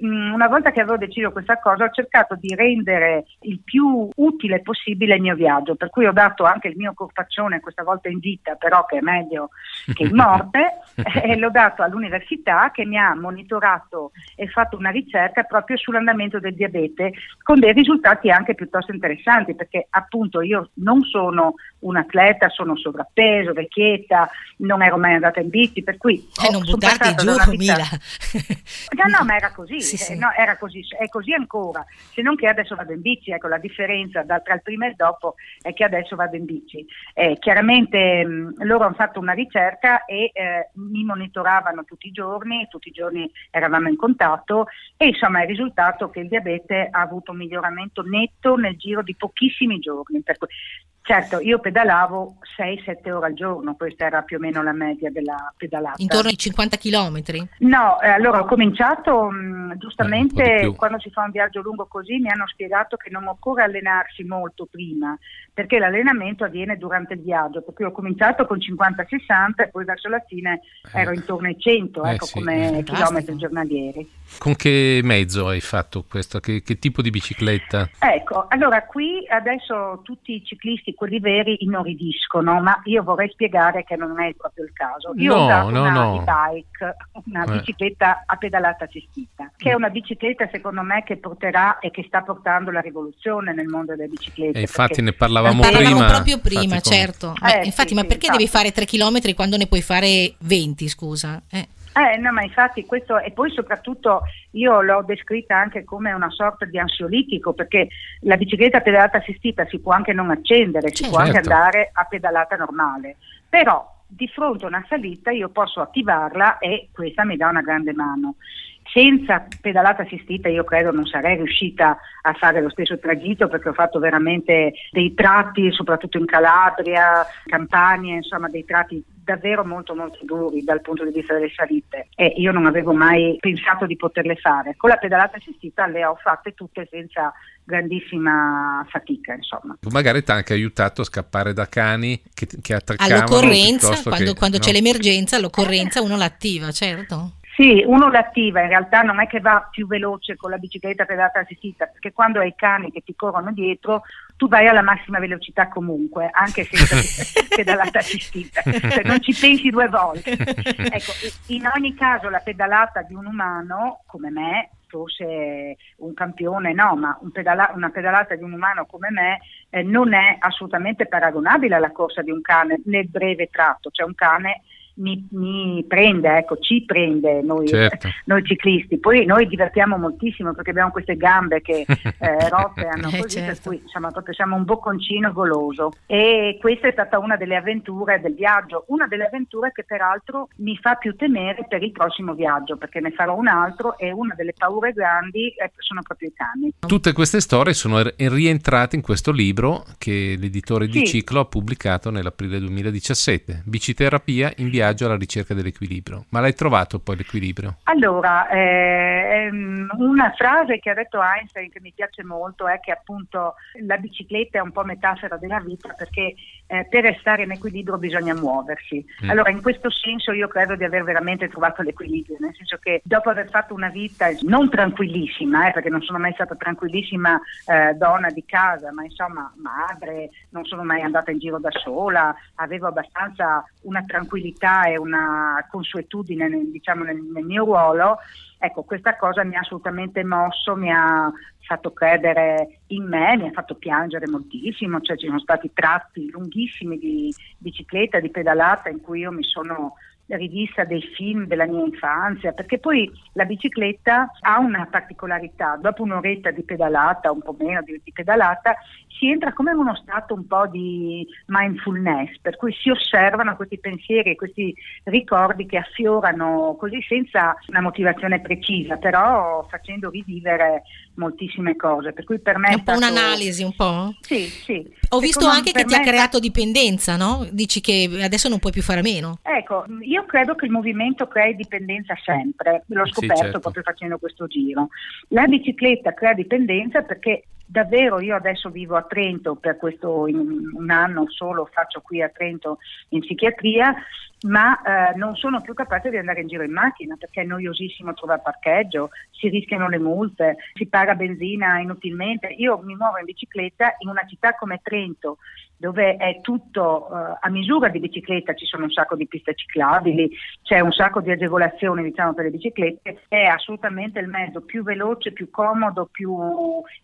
una volta che avevo deciso questa cosa ho cercato di rendere il più utile possibile il mio viaggio, per cui ho dato anche il mio corpaccione, questa volta in vita, però che è meglio che in morte, e l'ho dato all'università che mi ha monitorato e fatto una ricerca proprio sull'andamento del diabete con dei risultati anche piuttosto interessanti, perché appunto io non sono un atleta, sono sovrappeso, vecchietta, non ero mai andata in bici, per cui... Eh, non buttarti giù, Mila. no, no, ma era così, sì, sì. Eh, no, era così, è così ancora, se non che adesso vado in bici, ecco la differenza tra il prima e il dopo è che adesso vado in bici. Eh, chiaramente mh, loro hanno fatto una ricerca e eh, mi monitoravano tutti i giorni, tutti i giorni eravamo in contatto e insomma è risultato che il diabete ha avuto un miglioramento netto nel giro di pochissimi giorni. Per cui, Certo, io pedalavo 6-7 ore al giorno, questa era più o meno la media della pedalata. Intorno ai 50 chilometri? No, eh, allora ho cominciato mh, giustamente eh, quando si fa un viaggio lungo così mi hanno spiegato che non occorre allenarsi molto prima, perché l'allenamento avviene durante il viaggio, per cui ho cominciato con 50-60 e poi verso la fine ero intorno ai 100 eh ecco, sì, come chilometri giornalieri. Con che mezzo hai fatto questo? Che, che, tipo di bicicletta? Ecco, allora qui adesso tutti i ciclisti, quelli veri, inorridiscono, ma io vorrei spiegare che non è proprio il caso. Io no, ho usato no, una no. bike una eh. bicicletta a pedalata assistita, che è una bicicletta secondo me che porterà e che sta portando la rivoluzione nel mondo delle biciclette. E infatti ne parlavamo ne prima. proprio prima, infatti, certo. Con... Ma, eh, infatti, sì, ma perché sì, devi fare 3 km quando ne puoi fare 20, scusa? Eh. Eh, no, ma infatti questo, e poi soprattutto io l'ho descritta anche come una sorta di ansiolitico, perché la bicicletta pedalata assistita si può anche non accendere, si certo. può anche andare a pedalata normale, però di fronte a una salita io posso attivarla e questa mi dà una grande mano. Senza pedalata assistita io credo non sarei riuscita a fare lo stesso tragitto perché ho fatto veramente dei tratti, soprattutto in Calabria, Campania, insomma dei tratti davvero molto molto duri dal punto di vista delle salite e io non avevo mai pensato di poterle fare. Con la pedalata assistita le ho fatte tutte senza grandissima fatica insomma. Magari ti ha anche aiutato a scappare da cani che, che attaccavano all'occorrenza, quando, che, quando no? c'è l'emergenza l'occorrenza uno l'attiva certo sì, uno l'attiva, in realtà non è che va più veloce con la bicicletta pedalata assistita, perché quando hai i cani che ti corrono dietro, tu vai alla massima velocità comunque, anche senza pedalata assistita, cioè non ci pensi due volte. Ecco, in ogni caso la pedalata di un umano come me, fosse un campione, no, ma un pedala- una pedalata di un umano come me eh, non è assolutamente paragonabile alla corsa di un cane nel breve tratto, cioè un cane mi, mi, prende, ecco, ci prende noi, certo. noi, ciclisti. Poi noi divertiamo moltissimo perché abbiamo queste gambe che eh, roteano eh, così, certo. per cui insomma, proprio siamo un bocconcino goloso. E questa è stata una delle avventure del viaggio, una delle avventure che peraltro mi fa più temere per il prossimo viaggio, perché ne farò un altro e una delle paure grandi eh, sono proprio i cani. Tutte queste storie sono rientrate in questo libro che l'editore di sì. Ciclo ha pubblicato nell'aprile 2017, Biciterapia in viaggio viaggio alla ricerca dell'equilibrio. Ma l'hai trovato poi l'equilibrio? Allora, eh, una frase che ha detto Einstein che mi piace molto è che appunto la bicicletta è un po' metafora della vita perché eh, per stare in equilibrio bisogna muoversi. Mm. Allora, in questo senso io credo di aver veramente trovato l'equilibrio, nel senso che dopo aver fatto una vita non tranquillissima, eh, perché non sono mai stata tranquillissima eh, donna di casa, ma insomma madre, non sono mai andata in giro da sola, avevo abbastanza una tranquillità e una consuetudine nel, diciamo, nel, nel mio ruolo, ecco, questa cosa mi ha assolutamente mosso, mi ha fatto credere in me, mi ha fatto piangere moltissimo, cioè ci sono stati tratti lunghissimi di bicicletta, di pedalata in cui io mi sono rivista dei film della mia infanzia, perché poi la bicicletta ha una particolarità, dopo un'oretta di pedalata, un po' meno di, di pedalata, si entra come in uno stato un po' di mindfulness, per cui si osservano questi pensieri e questi ricordi che affiorano così senza una motivazione precisa, però facendo rivivere moltissime cose. Per cui per me è un po' stato... un'analisi, un po'? Sì, sì. Ho visto Secondo anche che ti ha creato dipendenza, no? Dici che adesso non puoi più fare meno. Ecco, io credo che il movimento crei dipendenza sempre, l'ho scoperto sì, certo. proprio facendo questo giro. La bicicletta crea dipendenza perché davvero io adesso vivo a Trento per questo un anno solo faccio qui a Trento in psichiatria ma eh, non sono più capace di andare in giro in macchina perché è noiosissimo trovare parcheggio, si rischiano le multe, si paga benzina inutilmente. Io mi muovo in bicicletta in una città come Trento dove è tutto uh, a misura di bicicletta, ci sono un sacco di piste ciclabili, c'è un sacco di agevolazioni diciamo, per le biciclette, è assolutamente il mezzo più veloce, più comodo, più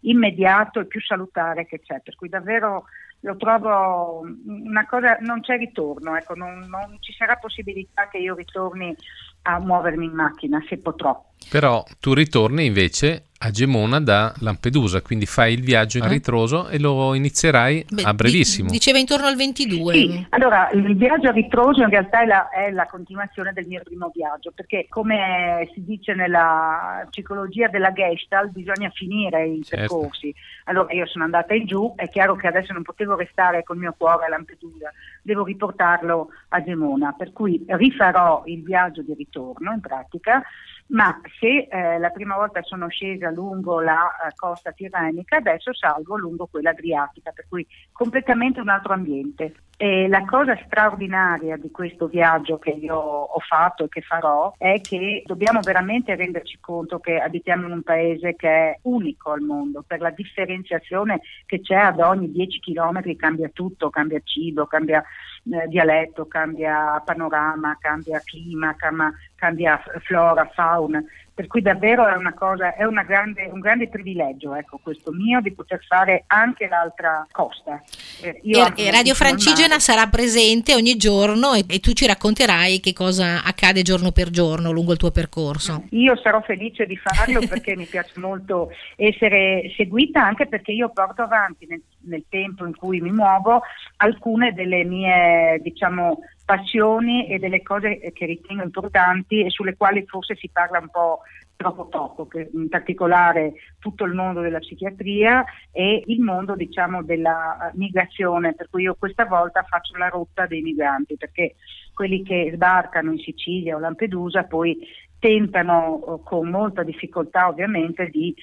immediato e più salutare che c'è, per cui davvero lo trovo una cosa, non c'è ritorno, ecco, non, non ci sarà possibilità che io ritorni a muovermi in macchina se potrò. Però tu ritorni invece a Gemona da Lampedusa, quindi fai il viaggio a eh? ritroso e lo inizierai Beh, a brevissimo. Diceva intorno al 22. Sì, allora il viaggio a ritroso in realtà è la, è la, continuazione del mio primo viaggio, perché come si dice nella psicologia della Gestalt bisogna finire i certo. percorsi. Allora io sono andata in giù, è chiaro che adesso non potevo restare col mio cuore a Lampedusa, devo riportarlo a Gemona, per cui rifarò il viaggio di ritorno in pratica ma se eh, la prima volta sono scesa lungo la uh, costa tirrenica, adesso salgo lungo quella adriatica, per cui completamente un altro ambiente. E la cosa straordinaria di questo viaggio che io ho fatto e che farò è che dobbiamo veramente renderci conto che abitiamo in un paese che è unico al mondo per la differenziazione che c'è ad ogni 10 km cambia tutto, cambia cibo, cambia eh, dialetto, cambia panorama, cambia clima, cambia, cambia flora, fauna per cui davvero è una cosa, è una grande, un grande privilegio ecco, questo mio di poter fare anche l'altra costa. Eh, e, Radio Francigena sarà presente ogni giorno e, e, tu ci racconterai che cosa accade giorno per giorno lungo il tuo percorso. Io sarò felice di farlo perché mi piace molto essere seguita anche perché io porto avanti nel, nel tempo in cui mi muovo alcune delle mie diciamo passioni e delle cose che ritengo importanti e sulle quali forse si parla un po' troppo poco, in particolare tutto il mondo della psichiatria e il mondo diciamo, della migrazione, per cui io questa volta faccio la rotta dei migranti, perché quelli che sbarcano in Sicilia o Lampedusa poi tentano con molta difficoltà ovviamente di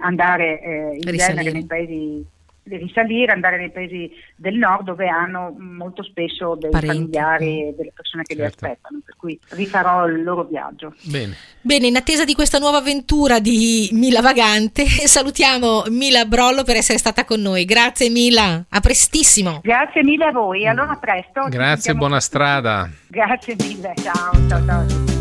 andare eh, in genere nei paesi risalire, andare nei paesi del nord dove hanno molto spesso dei Parenti. familiari e delle persone che certo. li aspettano, per cui rifarò il loro viaggio. Bene. Bene, in attesa di questa nuova avventura di Mila Vagante, salutiamo Mila Brollo per essere stata con noi. Grazie Mila, a prestissimo. Grazie mille a voi, allora a presto. Grazie, buona strada. Grazie mille, ciao, ciao, ciao.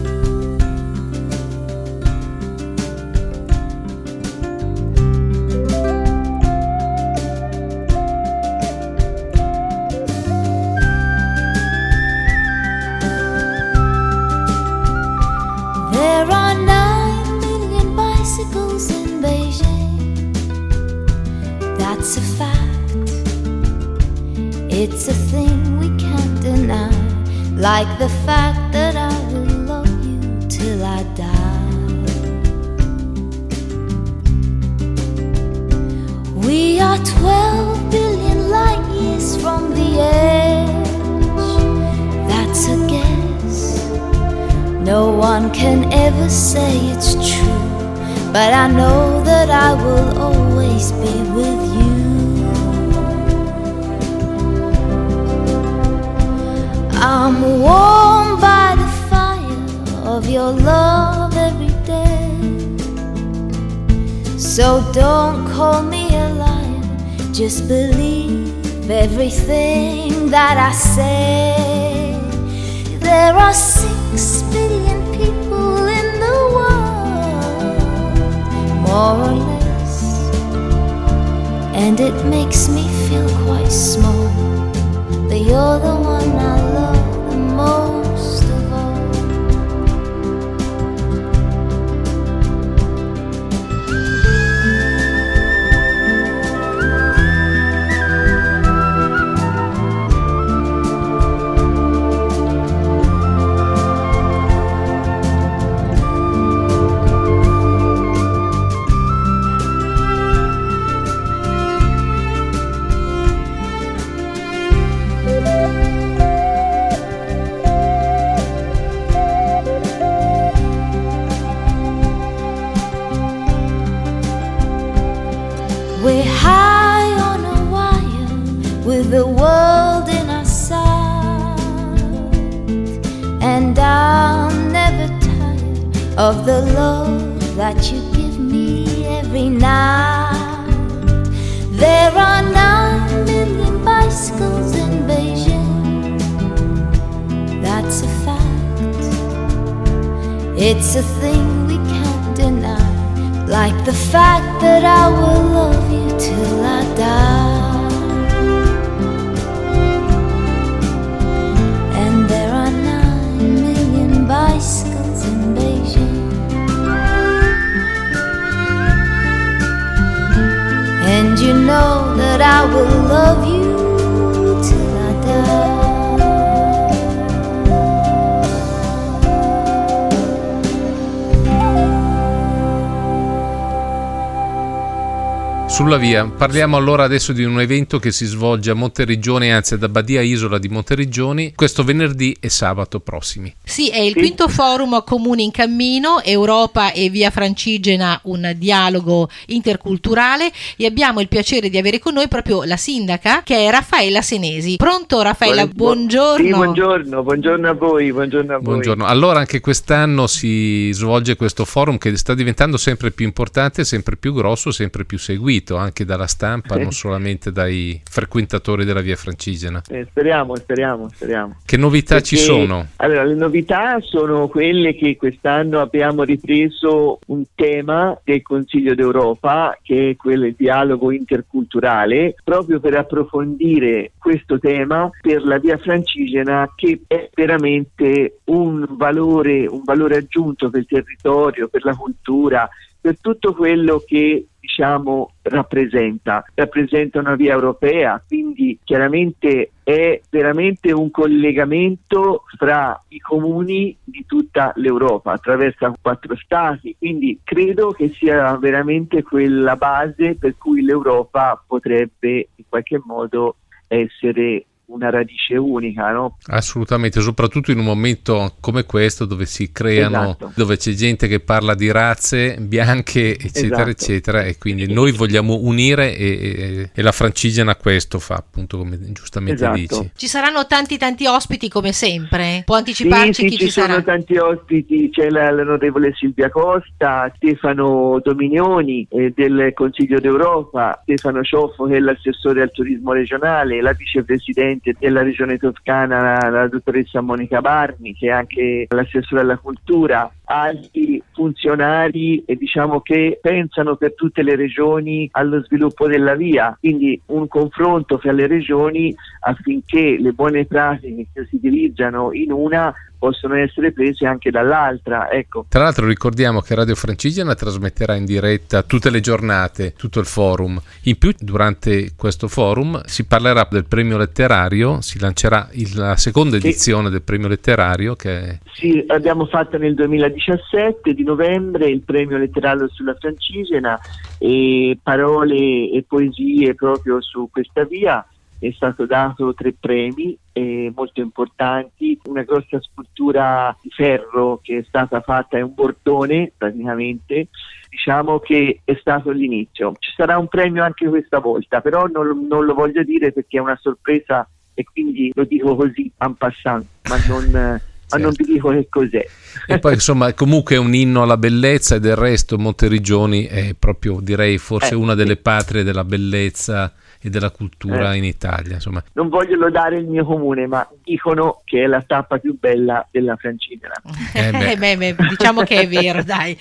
Sulla via, parliamo allora adesso di un evento che si svolge a Monteriggioni, anzi ad Abbadia Isola di Monteriggioni, questo venerdì e sabato prossimi. Sì, è il quinto forum Comuni in Cammino, Europa e Via Francigena, un dialogo interculturale e abbiamo il piacere di avere con noi proprio la sindaca che è Raffaella Senesi. Pronto Raffaella, buongiorno. Sì, buongiorno, buongiorno a voi, buongiorno a voi. Buongiorno. Allora anche quest'anno si svolge questo forum che sta diventando sempre più importante, sempre più grosso, sempre più seguito anche dalla stampa, non solamente dai frequentatori della via Francigena. Eh, speriamo, speriamo, speriamo. Che novità Perché, ci sono? Allora, le novità sono quelle che quest'anno abbiamo ripreso un tema del Consiglio d'Europa, che è quello del dialogo interculturale, proprio per approfondire questo tema per la via Francigena, che è veramente un valore, un valore aggiunto per il territorio, per la cultura, per tutto quello che diciamo, rappresenta. Rappresenta una via europea, quindi chiaramente è veramente un collegamento fra i comuni di tutta l'Europa, attraverso quattro stati, quindi credo che sia veramente quella base per cui l'Europa potrebbe in qualche modo essere una radice unica, no? Assolutamente, soprattutto in un momento come questo dove si creano, esatto. dove c'è gente che parla di razze bianche, eccetera, esatto. eccetera, e quindi noi vogliamo unire e, e, e, la Francigena questo fa, appunto, come giustamente esatto. dici. Ci saranno tanti tanti ospiti come sempre, può anticiparci sì, sì, chi ci, ci sarà? Ci sono tanti ospiti, c'è l'onorevole Silvia Costa, Stefano Dominioni eh, del Consiglio d'Europa, Stefano Cioffo che è l'assessore al turismo regionale, la vicepresidente presidente della regione toscana, la, la dottoressa Monica Barni, che è anche l'assessore alla cultura, altri funzionari e diciamo che pensano per tutte le regioni allo sviluppo della via, quindi un confronto fra le regioni affinché le buone pratiche che si utilizzano in una possono essere prese anche dall'altra. Ecco. Tra l'altro ricordiamo che Radio Francigena trasmetterà in diretta tutte le giornate, tutto il forum. In più durante questo forum si parlerà del premio letterario, si lancerà il, la seconda edizione sì. del premio letterario che Sì, abbiamo fatto nel 2017 di novembre il premio letterario sulla Francigena e parole e poesie proprio su questa via è stato dato tre premi eh, molto importanti, una grossa scultura di ferro che è stata fatta, è un bordone praticamente, diciamo che è stato l'inizio. Ci sarà un premio anche questa volta, però non, non lo voglio dire perché è una sorpresa e quindi lo dico così en passant, ma non... ma non vi dico che cos'è. E poi insomma comunque è un inno alla bellezza e del resto Monteriggioni è proprio direi forse eh, una delle patrie della bellezza e della cultura eh. in Italia. Insomma. Non voglio lodare il mio comune, ma dicono che è la tappa più bella della Francigena. Eh beh. Eh beh, beh, diciamo che è vero, dai.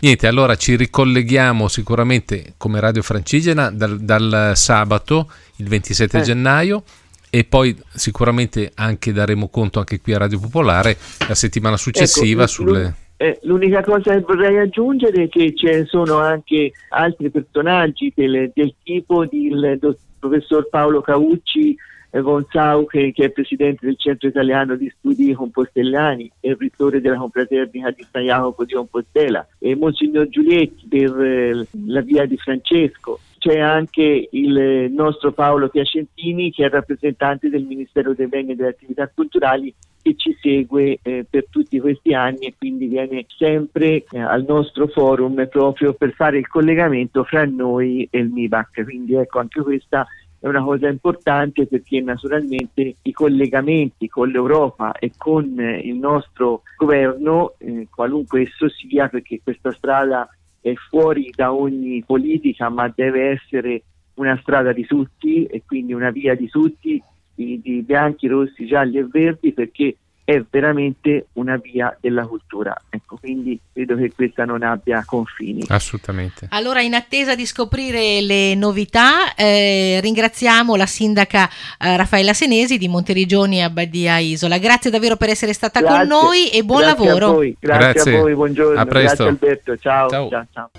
Niente, allora ci ricolleghiamo sicuramente come Radio Francigena dal, dal sabato, il 27 eh. gennaio e poi sicuramente anche daremo conto anche qui a Radio Popolare la settimana successiva ecco, sulle... Eh, l'unica cosa che vorrei aggiungere è che ci sono anche altri personaggi del, del tipo del professor Paolo Caucci eh, von Sau, che, che, è presidente del Centro Italiano di Studi Compostellani e rettore della Confraternita di San Jacopo di Compostela, e Monsignor Giulietti per eh, la via di Francesco, c'è anche il nostro Paolo Piacentini che è rappresentante del Ministero dei Beni e delle Attività Culturali che ci segue eh, per tutti questi anni e quindi viene sempre eh, al nostro forum proprio per fare il collegamento fra noi e il MIBAC. Quindi ecco anche questa è una cosa importante perché naturalmente i collegamenti con l'Europa e con il nostro governo, eh, qualunque esso sia, perché questa strada è fuori da ogni politica, ma deve essere una strada di tutti e quindi una via di tutti, di, di bianchi, rossi, gialli e verdi, perché è veramente una via della cultura. Ecco, quindi credo che questa non abbia confini. Assolutamente. Allora, in attesa di scoprire le novità, eh, ringraziamo la sindaca eh, Raffaella Senesi di Monterigioni Abbadia Isola. Grazie davvero per essere stata grazie, con noi e buon grazie lavoro. A voi, grazie, grazie, a voi, buongiorno. A presto. Grazie Alberto, ciao. ciao. ciao, ciao.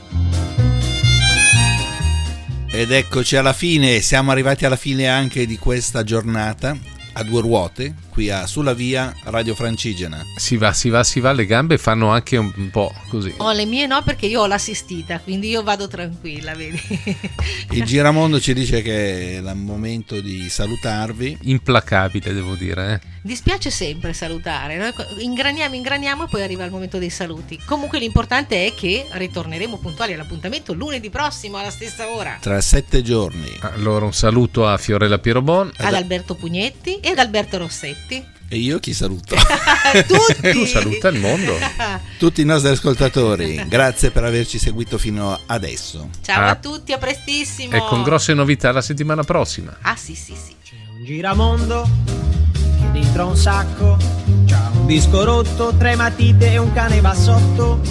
Ed eccoci alla fine, siamo arrivati alla fine anche di questa giornata a due ruote qui a Sulla Via Radio Francigena. Si va, si va, si va, le gambe fanno anche un po' così. Oh, le mie no perché io ho l'assistita, quindi io vado tranquilla, vedi. Il giramondo ci dice che è il momento di salutarvi. Implacabile, devo dire. Eh? Dispiace sempre salutare, noi ingraniamo, ingraniamo e poi arriva il momento dei saluti. Comunque l'importante è che ritorneremo puntuali all'appuntamento lunedì prossimo alla stessa ora. Tra sette giorni. Allora un saluto a Fiorella Pierobon. Ad Alberto Pugnetti e ad Alberto Rossetti. E io chi saluto? Tutti! tu saluta il mondo. Tutti i nostri ascoltatori, grazie per averci seguito fino adesso. Ciao ah. a tutti, a prestissimo. E con grosse novità la settimana prossima. Ah sì sì sì. C'è un giramondo dentro un sacco. C'ha un disco rotto, tre matite e un cane va sotto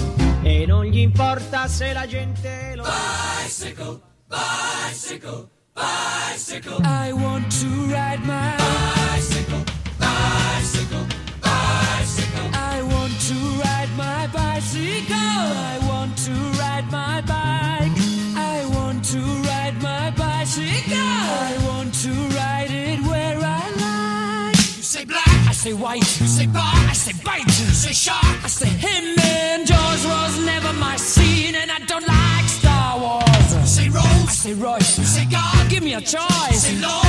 e non gli importa se la gente lo... Bicycle, bicycle, bicycle. I want to ride my bicycle bicycle, bicycle. Say white. You say bar, I say bite. You say shark, I say him. And Jaws was never my scene, and I don't like Star Wars. You say Rose, I say Royce. You say God, give me a choice. Say Lord,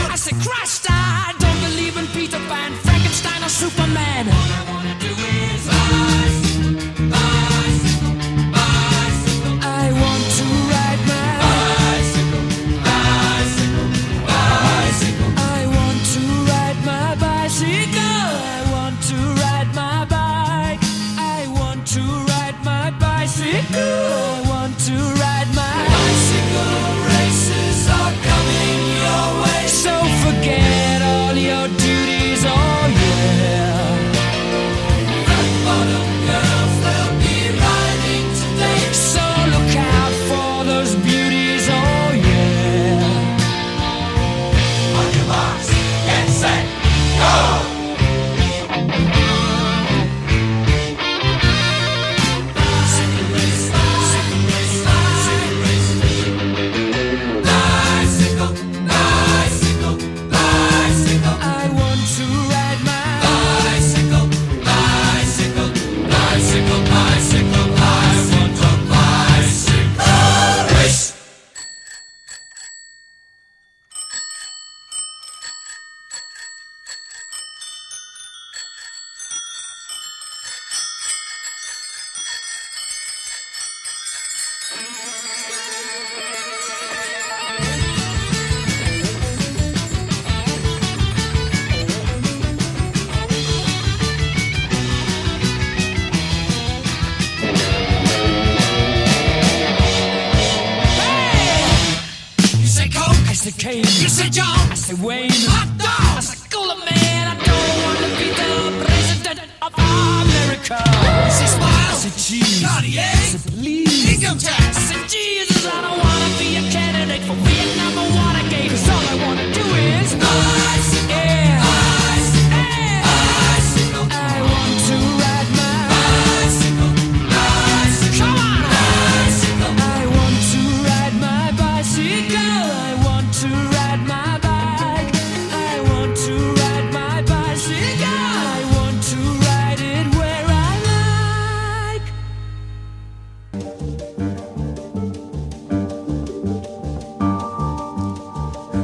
Cheese. Cartier, I Please. Income tax, I say Jesus. I don't want to be a candidate for Vietnam or Watergate. Cause all I want to do is bicycle,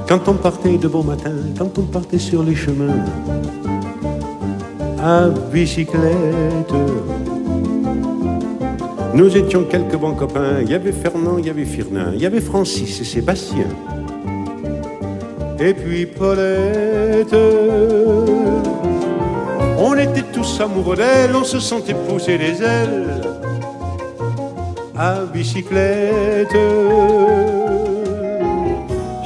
Quand on partait de bon matin, quand on partait sur les chemins, à bicyclette, nous étions quelques bons copains. Il y avait Fernand, il y avait Firnin, il y avait Francis et Sébastien. Et puis Paulette. On était tous amoureux d'elle, on se sentait pousser les ailes à bicyclette.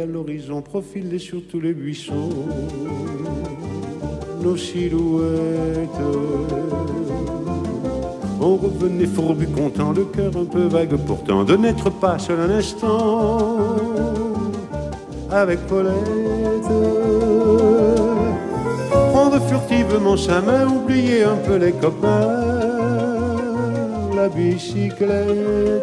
à l'horizon profilait sur tous les buissons, nos silhouettes. On revenait fourbu content, le cœur un peu vague pourtant, de n'être pas seul un instant avec Paulette. Prendre furtivement sa main, oublier un peu les copains, la bicyclette.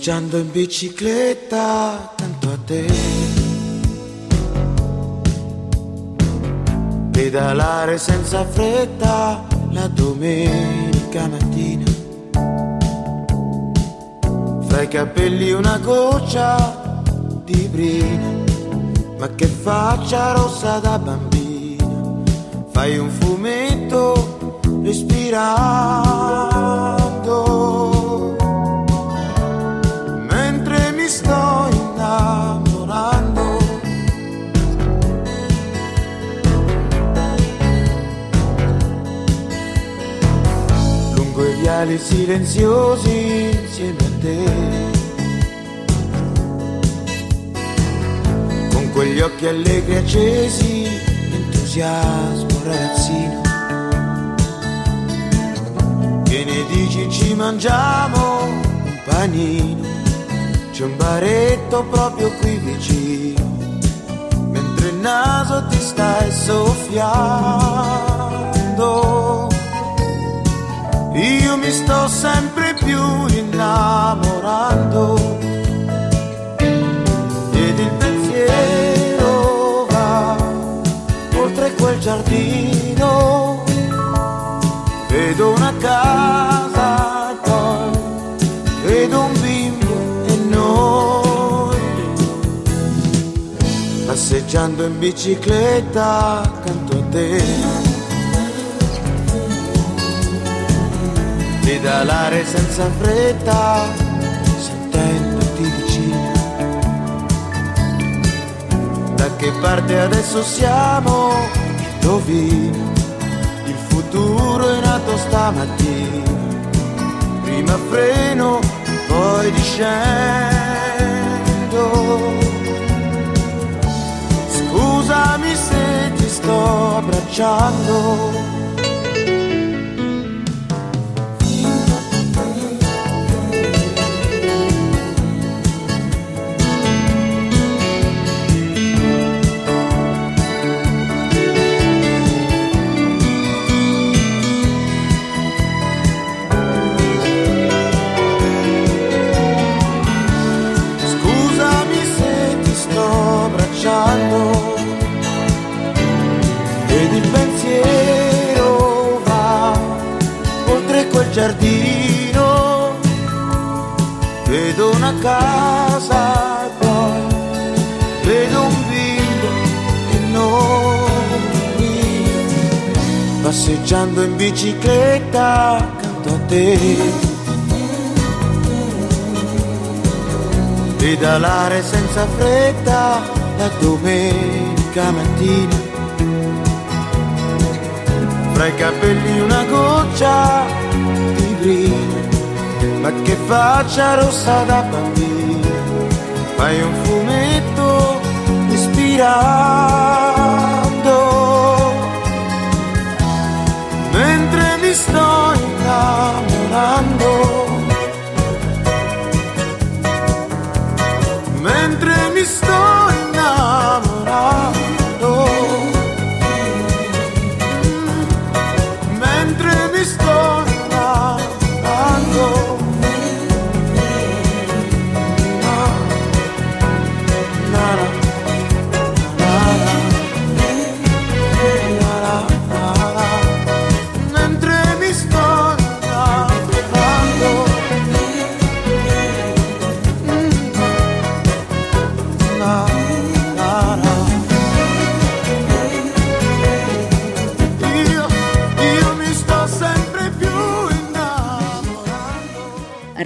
Passeggiando in bicicletta tanto a te. Pedalare senza fretta la domenica mattina. Fra i capelli una goccia di brina Ma che faccia rossa da bambina. Fai un fumetto respirando Lungo i viali silenziosi insieme a te. Con quegli occhi allegri accesi, entusiasmo ragazzino. Che ne dici ci mangiamo un panino? C'è un baretto proprio qui vicino, mentre il naso ti stai soffiando. Io mi sto sempre più innamorando. Ed il pensiero va oltre quel giardino. Vedo una casa, poi vedo un bimbo e noi passeggiando in bicicletta accanto a te pedalare senza fretta sentendoti vicino. Da che parte adesso siamo? Indovina il futuro è nato stamattina. Prima freno poi discendo. Scusami se ti sto abbracciando passeggiando in bicicletta accanto a te. pedalare senza fretta la domenica mattina. Fra i capelli una goccia di brina, ma che faccia rossa da bambina. Fai un fumetto ispirando, llorando.